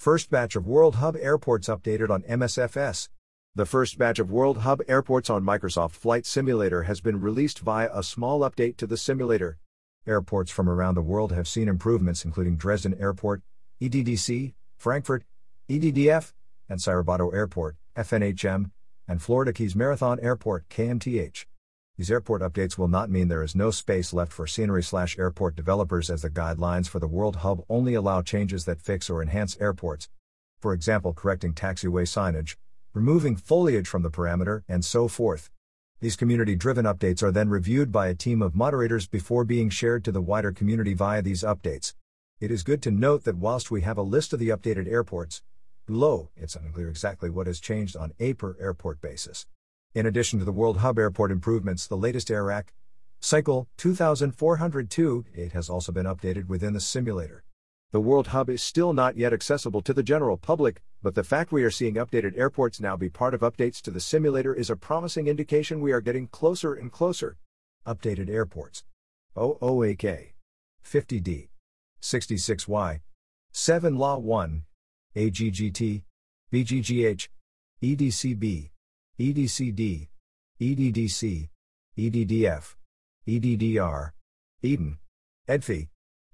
First batch of World Hub airports updated on MSFS. The first batch of World Hub airports on Microsoft Flight Simulator has been released via a small update to the simulator. Airports from around the world have seen improvements, including Dresden Airport, EDDC, Frankfurt, EDDF, Antsirabato Airport, FNHM, and Florida Keys Marathon Airport, KMTH. These airport updates will not mean there is no space left for scenery slash airport developers as the guidelines for the World Hub only allow changes that fix or enhance airports. For example, correcting taxiway signage, removing foliage from the parameter, and so forth. These community driven updates are then reviewed by a team of moderators before being shared to the wider community via these updates. It is good to note that whilst we have a list of the updated airports, below, it's unclear exactly what has changed on a per airport basis. In addition to the World Hub Airport improvements, the latest AIRAC Cycle 2402 it has also been updated within the simulator. The World Hub is still not yet accessible to the general public, but the fact we are seeing updated airports now be part of updates to the simulator is a promising indication we are getting closer and closer. Updated airports 00AK 50D 66Y 7 Law 1 AGGT BGGH EDCB EDCD, EDDC, EDDF, EDDR, Eden, EDFI,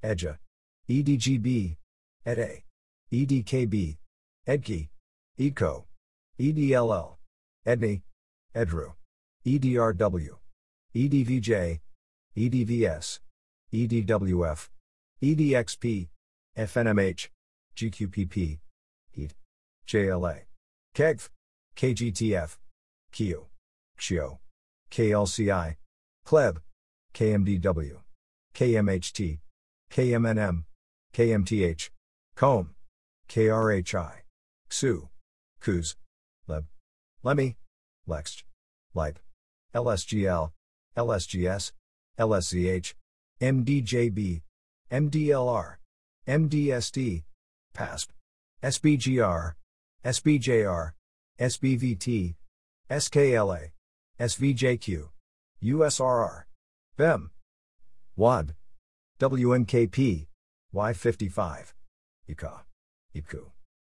EDJA, EDGB, EDA, EDKB, EDKI, EDCO, EDLL, EDNI, EDRU, EDRW, EDVJ, EDVS, EDWF, EDXP, FNMH, GQPP, EAT, JLA, KEGV, KGTF, Q, XIO, KLCI, KLEB, KMDW, KMHT, KMNM, KMTH, COM, KRHI, XU, KUZ, LEB, LEMI, LEXT, LIPE, LSGL, LSGS, LSZH, MDJB, MDLR, MDST, PASP, SBGR, SBJR, SBVT, SKLA, SVJQ, USRR, BEM, WAD, WMKP, Y55, ICA, IPKU.